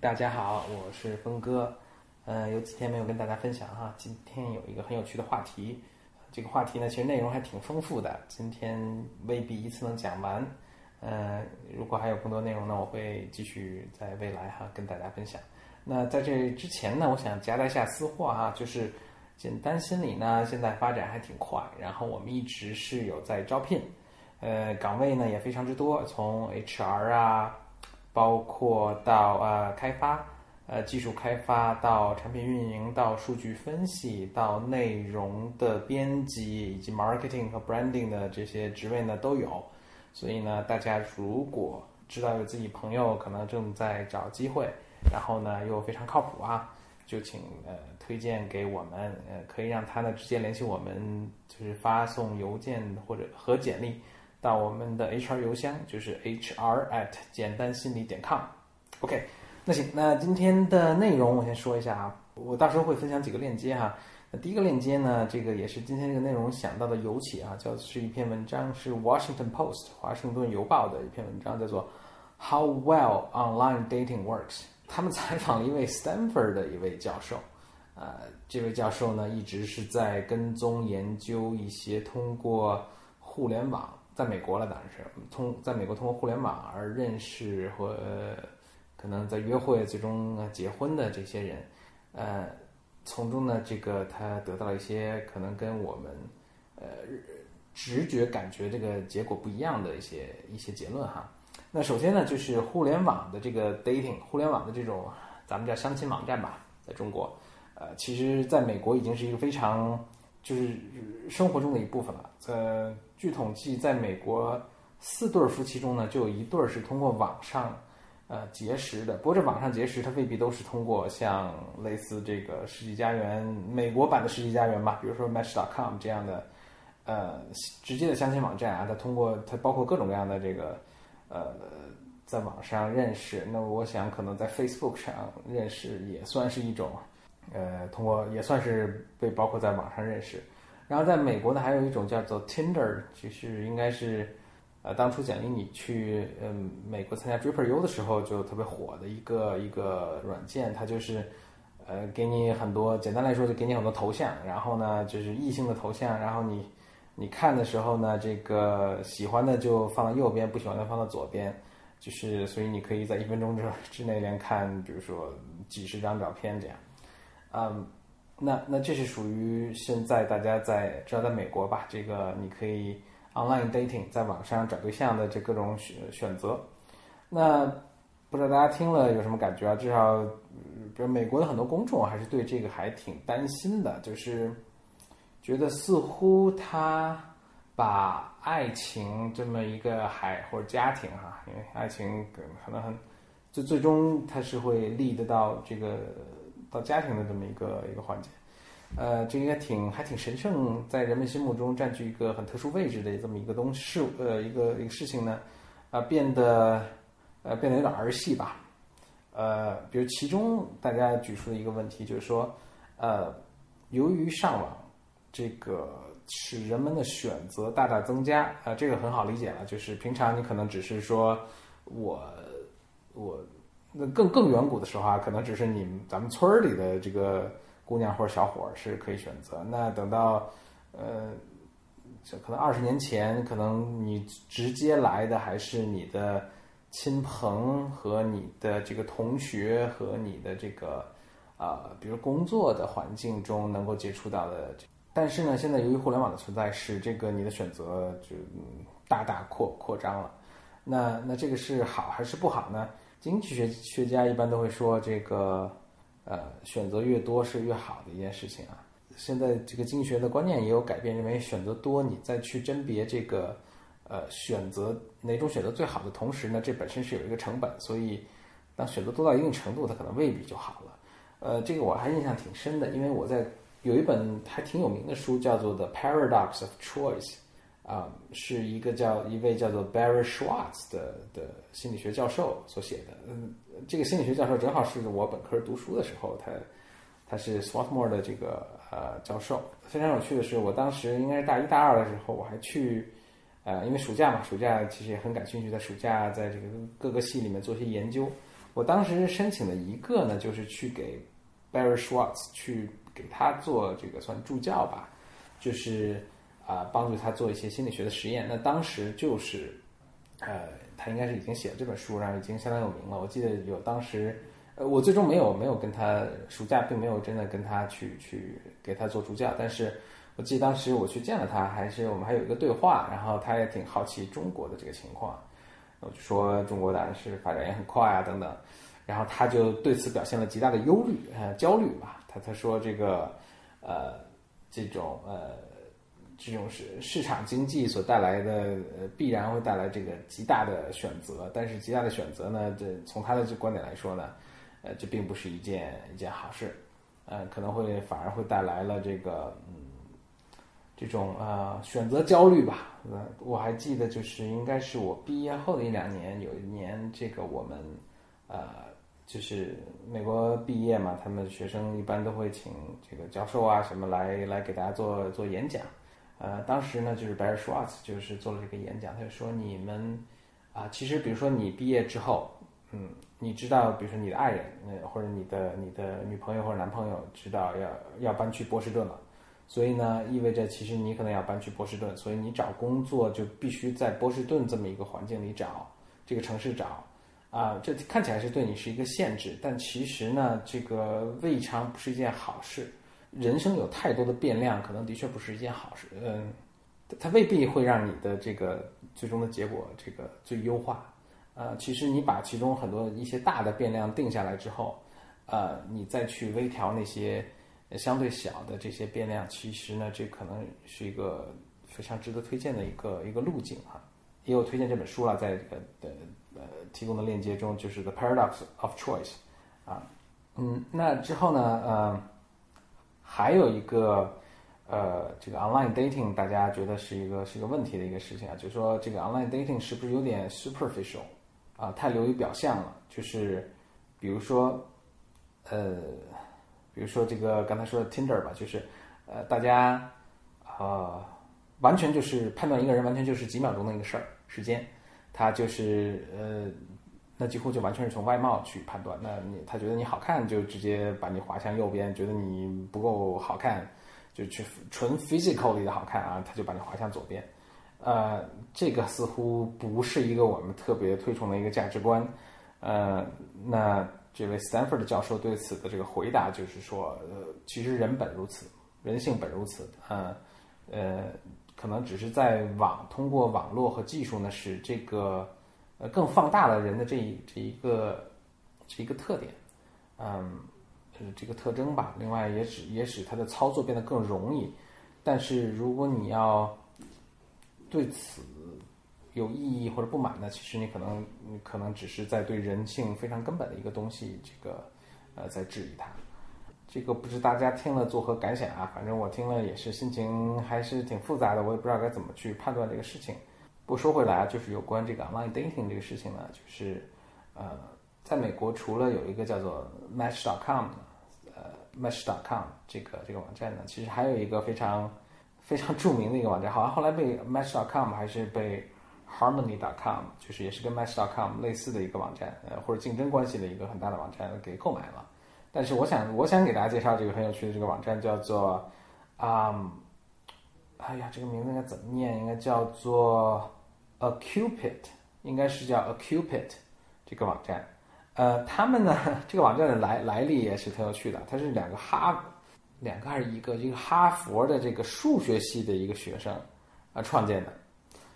大家好，我是峰哥。呃，有几天没有跟大家分享哈，今天有一个很有趣的话题。这个话题呢，其实内容还挺丰富的，今天未必一次能讲完。呃，如果还有更多内容呢，我会继续在未来哈跟大家分享。那在这之前呢，我想夹带一下私货哈，就是简单心理呢，现在发展还挺快，然后我们一直是有在招聘，呃，岗位呢也非常之多，从 HR 啊，包括到呃开发，呃技术开发到产品运营，到数据分析，到内容的编辑以及 marketing 和 branding 的这些职位呢都有。所以呢，大家如果知道有自己朋友可能正在找机会。然后呢，又非常靠谱啊，就请呃推荐给我们，呃可以让他呢直接联系我们，就是发送邮件或者和简历到我们的 HR 邮箱，就是 HR at 简单心理点 com。OK，那行，那今天的内容我先说一下啊，我到时候会分享几个链接哈。那第一个链接呢，这个也是今天这个内容想到的尤其啊，叫是一篇文章，是 Washington Post 华盛顿邮报的一篇文章，叫做 How Well Online Dating Works。他们采访了一位 Stanford 的一位教授，呃，这位教授呢一直是在跟踪研究一些通过互联网，在美国了当然是通在美国通过互联网而认识或可能在约会最终结婚的这些人，呃，从中呢这个他得到了一些可能跟我们呃直觉感觉这个结果不一样的一些一些结论哈。那首先呢，就是互联网的这个 dating，互联网的这种咱们叫相亲网站吧，在中国，呃，其实在美国已经是一个非常就是生活中的一部分了。呃，据统计，在美国四对夫妻中呢，就有一对是通过网上呃结识的。不过这网上结识，它未必都是通过像类似这个世纪佳缘美国版的世纪佳缘吧，比如说 Match.com 这样的呃直接的相亲网站啊，它通过它包括各种各样的这个。呃，在网上认识，那我想可能在 Facebook 上认识也算是一种，呃，通过也算是被包括在网上认识。然后在美国呢，还有一种叫做 Tinder，就是应该是，呃，当初奖励你去嗯美国参加 d r i p p e r U 的时候就特别火的一个一个软件，它就是呃给你很多，简单来说就给你很多头像，然后呢就是异性的头像，然后你。你看的时候呢，这个喜欢的就放到右边，不喜欢的放到左边，就是所以你可以在一分钟之之内连看，比如说几十张照片这样。嗯，那那这是属于现在大家在知道在美国吧，这个你可以 online dating 在网上找对象的这各种选选择。那不知道大家听了有什么感觉啊？至少，比如美国的很多公众还是对这个还挺担心的，就是。觉得似乎他把爱情这么一个海或者家庭哈，因为爱情可能很，最最终他是会立得到这个到家庭的这么一个一个环节，呃，这应该挺还挺神圣，在人们心目中占据一个很特殊位置的这么一个东事呃一个一个事情呢，啊变得呃变得有点儿戏吧，呃，比如其中大家举出的一个问题就是说，呃，由于上网。这个使人们的选择大大增加啊，这个很好理解了。就是平常你可能只是说，我我那更更远古的时候啊，可能只是你们咱们村里的这个姑娘或者小伙是可以选择。那等到呃，这可能二十年前，可能你直接来的还是你的亲朋和你的这个同学和你的这个啊，比如工作的环境中能够接触到的。但是呢，现在由于互联网的存在，使这个你的选择就大大扩扩张了。那那这个是好还是不好呢？经济学学家一般都会说，这个呃选择越多是越好的一件事情啊。现在这个经济学的观念也有改变，认为选择多，你再去甄别这个呃选择哪种选择最好的同时呢，这本身是有一个成本，所以当选择多到一定程度，它可能未必就好了。呃，这个我还印象挺深的，因为我在。有一本还挺有名的书，叫做《The Paradox of Choice》，啊，是一个叫一位叫做 Barry Schwartz 的的心理学教授所写的。嗯，这个心理学教授正好是我本科读书的时候，他他是 Swarthmore 的这个呃教授。非常有趣的是，我当时应该是大一大二的时候，我还去呃，因为暑假嘛，暑假其实也很感兴趣，在暑假在这个各个系里面做些研究。我当时申请的一个呢，就是去给 Barry Schwartz 去给他做这个算助教吧，就是啊帮助他做一些心理学的实验。那当时就是呃，他应该是已经写了这本书，然后已经相当有名了。我记得有当时呃，我最终没有没有跟他暑假并没有真的跟他去去给他做助教，但是我记得当时我去见了他，还是我们还有一个对话，然后他也挺好奇中国的这个情况。我就说中国当然是发展也很快啊，等等，然后他就对此表现了极大的忧虑，呃，焦虑吧。他他说这个，呃，这种呃，这种市市场经济所带来的，呃，必然会带来这个极大的选择，但是极大的选择呢，这从他的这观点来说呢，呃，这并不是一件一件好事，呃，可能会反而会带来了这个，嗯。这种呃选择焦虑吧，呃，我还记得就是应该是我毕业后的一两年，有一年这个我们呃就是美国毕业嘛，他们学生一般都会请这个教授啊什么来来给大家做做演讲，呃，当时呢就是 Barry Schwartz 就是做了这个演讲，他就说你们啊，其实比如说你毕业之后，嗯，你知道比如说你的爱人，呃或者你的你的女朋友或者男朋友知道要要搬去波士顿了。所以呢，意味着其实你可能要搬去波士顿，所以你找工作就必须在波士顿这么一个环境里找，这个城市找，啊，这看起来是对你是一个限制，但其实呢，这个未尝不是一件好事。人生有太多的变量，可能的确不是一件好事。嗯，它未必会让你的这个最终的结果这个最优化。呃，其实你把其中很多一些大的变量定下来之后，呃，你再去微调那些。相对小的这些变量，其实呢，这可能是一个非常值得推荐的一个一个路径哈。也有推荐这本书了，在这个的呃提供的链接中，就是《The Paradox of Choice》啊，嗯，那之后呢，呃，还有一个呃这个 online dating，大家觉得是一个是一个问题的一个事情啊，就是说这个 online dating 是不是有点 superficial 啊，太流于表象了？就是比如说呃。比如说这个刚才说的 Tinder 吧，就是，呃，大家，呃，完全就是判断一个人，完全就是几秒钟的一个事儿，时间，他就是呃，那几乎就完全是从外貌去判断。那你他觉得你好看，就直接把你划向右边；觉得你不够好看，就去纯 physical 里的好看啊，他就把你划向左边。呃，这个似乎不是一个我们特别推崇的一个价值观。呃，那。这位 Stanford 教授对此的这个回答就是说，呃，其实人本如此，人性本如此，呃，呃，可能只是在网通过网络和技术呢，使这个呃更放大了人的这一这一个这一个特点，嗯，这个特征吧。另外也使也使它的操作变得更容易。但是如果你要对此，有意义或者不满的，其实你可能你可能只是在对人性非常根本的一个东西，这个呃在质疑它。这个不知大家听了作何感想啊？反正我听了也是心情还是挺复杂的，我也不知道该怎么去判断这个事情。不说回来啊，就是有关这个 online dating 这个事情呢，就是呃，在美国除了有一个叫做 Match.com 呃 Match.com 这个这个网站呢，其实还有一个非常非常著名的一个网站，好像后来被 Match.com 还是被 Harmony.com 就是也是跟 Match.com 类似的一个网站，呃，或者竞争关系的一个很大的网站给购买了。但是我想，我想给大家介绍这个很有趣的这个网站，叫做啊，哎呀，这个名字应该怎么念？应该叫做 A Cupid，应该是叫 A Cupid 这个网站。呃，他们呢，这个网站的来来历也是挺有趣的。它是两个哈，两个还是一个一个哈佛的这个数学系的一个学生啊创建的。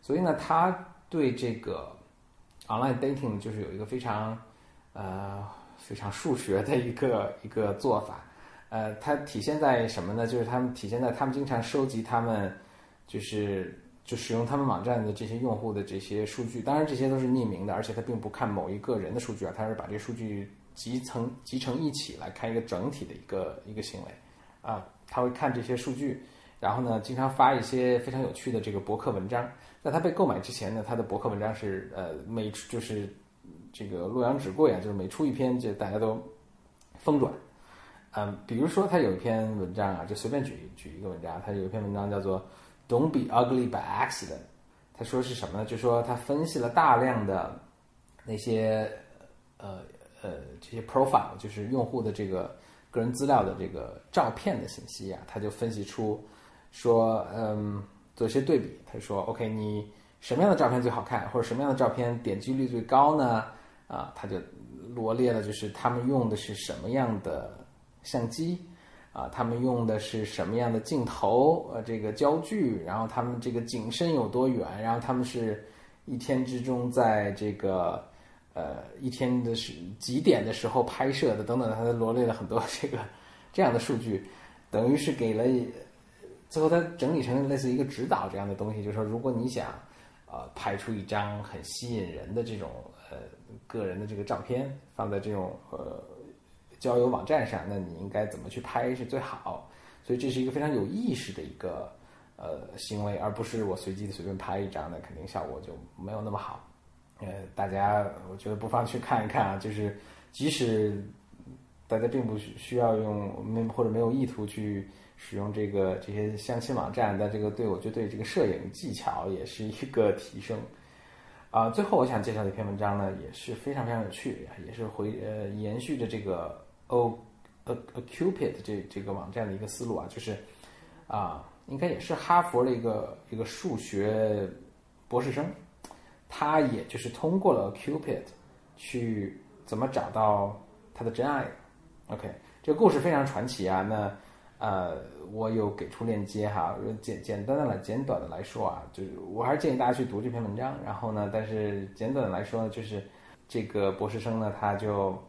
所以呢，他对这个 online dating 就是有一个非常呃非常数学的一个 一个做法，呃，它体现在什么呢？就是他们体现在他们经常收集他们就是就使用他们网站的这些用户的这些数据，当然这些都是匿名的，而且他并不看某一个人的数据啊，他是把这数据集成集成一起来看一个整体的一个一个行为啊，他会看这些数据，然后呢，经常发一些非常有趣的这个博客文章。在他被购买之前呢，他的博客文章是呃每就是这个洛阳纸贵啊，就是每出一篇就大家都疯转。嗯，比如说他有一篇文章啊，就随便举举一个文章，他有一篇文章叫做 "Don't be ugly by accident"。他说是什么呢？就说他分析了大量的那些呃呃这些 profile，就是用户的这个个人资料的这个照片的信息啊，他就分析出说，嗯，做一些对比，他说，OK，你什么样的照片最好看，或者什么样的照片点击率最高呢？啊，他就罗列了，就是他们用的是什么样的相机。啊，他们用的是什么样的镜头？呃，这个焦距，然后他们这个景深有多远？然后他们是一天之中在这个呃一天的是几点的时候拍摄的？等等，他罗列了很多这个这样的数据，等于是给了最后他整理成类似一个指导这样的东西，就是说，如果你想呃拍出一张很吸引人的这种呃个人的这个照片，放在这种呃。交友网站上，那你应该怎么去拍是最好？所以这是一个非常有意识的一个呃行为，而不是我随机的随便拍一张，那肯定效果就没有那么好。呃，大家我觉得不妨去看一看啊，就是即使大家并不需需要用没或者没有意图去使用这个这些相亲网站，但这个对我觉得对这个摄影技巧也是一个提升。啊，最后我想介绍的一篇文章呢，也是非常非常有趣，也是回呃延续着这个。O A A Cupid 这这个网站的一个思路啊，就是啊，应该也是哈佛的一个一个数学博士生，他也就是通过了 Cupid 去怎么找到他的真爱。OK，这个故事非常传奇啊。那呃，我有给出链接哈，简简单的来简短的来说啊，就是我还是建议大家去读这篇文章。然后呢，但是简短的来说呢，就是这个博士生呢，他就。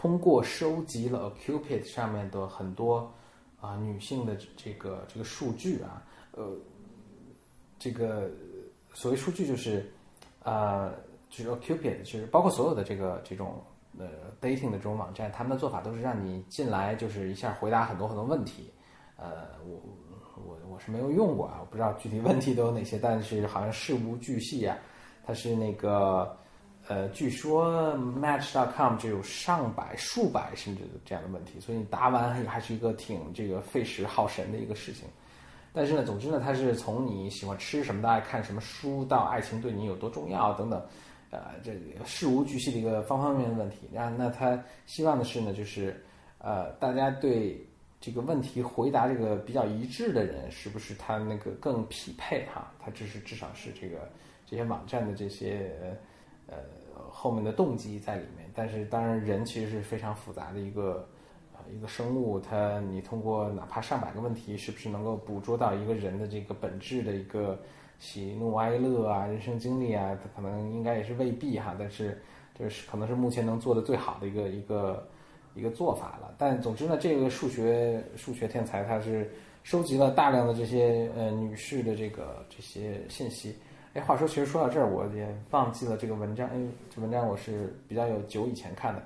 通过收集了 Cupid 上面的很多啊女性的这个这个数据啊，呃，这个所谓数据就是啊，就是 Cupid，就是包括所有的这个这种呃 dating 的这种网站，他们的做法都是让你进来就是一下回答很多很多问题。呃，我我我是没有用过啊，我不知道具体问题都有哪些，但是好像事无巨细啊，它是那个。呃，据说 Match.com 就有上百、数百甚至这样的问题，所以你答完还是一个挺这个费时耗神的一个事情。但是呢，总之呢，它是从你喜欢吃什么、爱看什么书到爱情对你有多重要等等，呃，这个事无巨细的一个方方面面的问题。那，那他希望的是呢，就是呃，大家对这个问题回答这个比较一致的人，是不是他那个更匹配哈？他这是至少是这个这些网站的这些呃。呃后面的动机在里面，但是当然人其实是非常复杂的一个呃一个生物，它你通过哪怕上百个问题，是不是能够捕捉到一个人的这个本质的一个喜怒哀乐啊、人生经历啊，它可能应该也是未必哈，但是这是可能是目前能做的最好的一个一个一个做法了。但总之呢，这个数学数学天才他是收集了大量的这些呃女士的这个这些信息。哎，话说，其实说到这儿，我也忘记了这个文章。哎，这文章我是比较有久以前看的，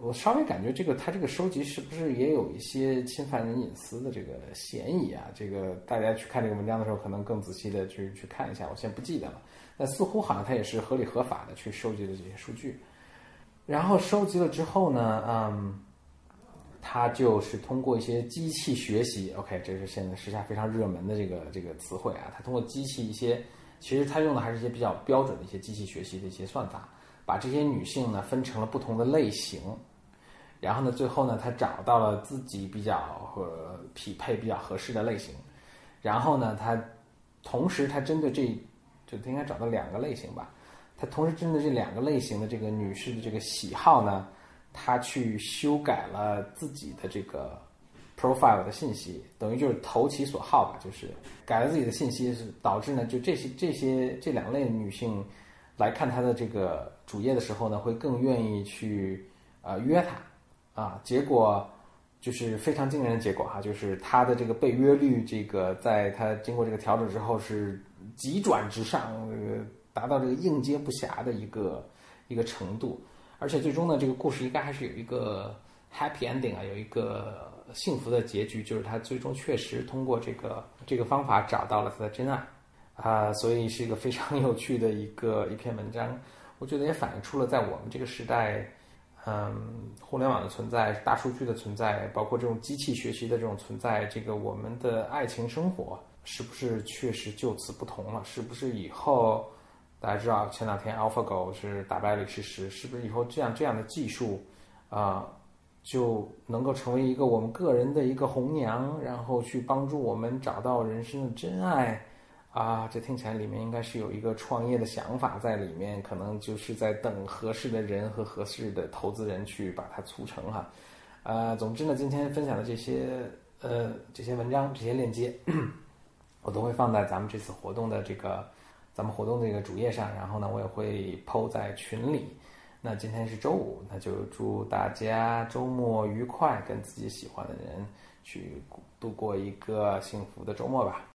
我稍微感觉这个他这个收集是不是也有一些侵犯人隐私的这个嫌疑啊？这个大家去看这个文章的时候，可能更仔细的去去看一下。我现在不记得了，但似乎好像他也是合理合法的去收集的这些数据。然后收集了之后呢，嗯，他就是通过一些机器学习，OK，这是现在时下非常热门的这个这个词汇啊。他通过机器一些。其实他用的还是一些比较标准的一些机器学习的一些算法，把这些女性呢分成了不同的类型，然后呢，最后呢，他找到了自己比较和匹配比较合适的类型，然后呢，他同时他针对这，就他应该找到两个类型吧，他同时针对这两个类型的这个女士的这个喜好呢，他去修改了自己的这个。Profile 的信息等于就是投其所好吧，就是改了自己的信息，是导致呢，就这些这些这两类女性来看他的这个主页的时候呢，会更愿意去呃约他啊，结果就是非常惊人的结果哈，就是他的这个被约率，这个在他经过这个调整之后是急转直上，达到这个应接不暇的一个一个程度，而且最终呢，这个故事应该还是有一个 happy ending 啊，有一个。幸福的结局就是他最终确实通过这个 这个方法找到了他的真爱，啊，所以是一个非常有趣的一个 一篇文章。我觉得也反映出了在我们这个时代，嗯，互联网的存在、大数据的存在，包括这种机器学习的这种存在，这个我们的爱情生活是不是确实就此不同了？是不是以后大家知道前两天 AlphaGo 是打败李世石，是不是以后这样这样的技术啊，就能够成为一个我们个人的一个红娘，然后去帮助我们找到人生的真爱？啊，这听起来里面应该是有一个创业的想法在里面，可能就是在等合适的人和合适的投资人去把它促成哈。呃，总之呢，今天分享的这些呃这些文章、这些链接，我都会放在咱们这次活动的这个咱们活动这个主页上，然后呢，我也会 PO 在群里。那今天是周五，那就祝大家周末愉快，跟自己喜欢的人去度过一个幸福的周末吧。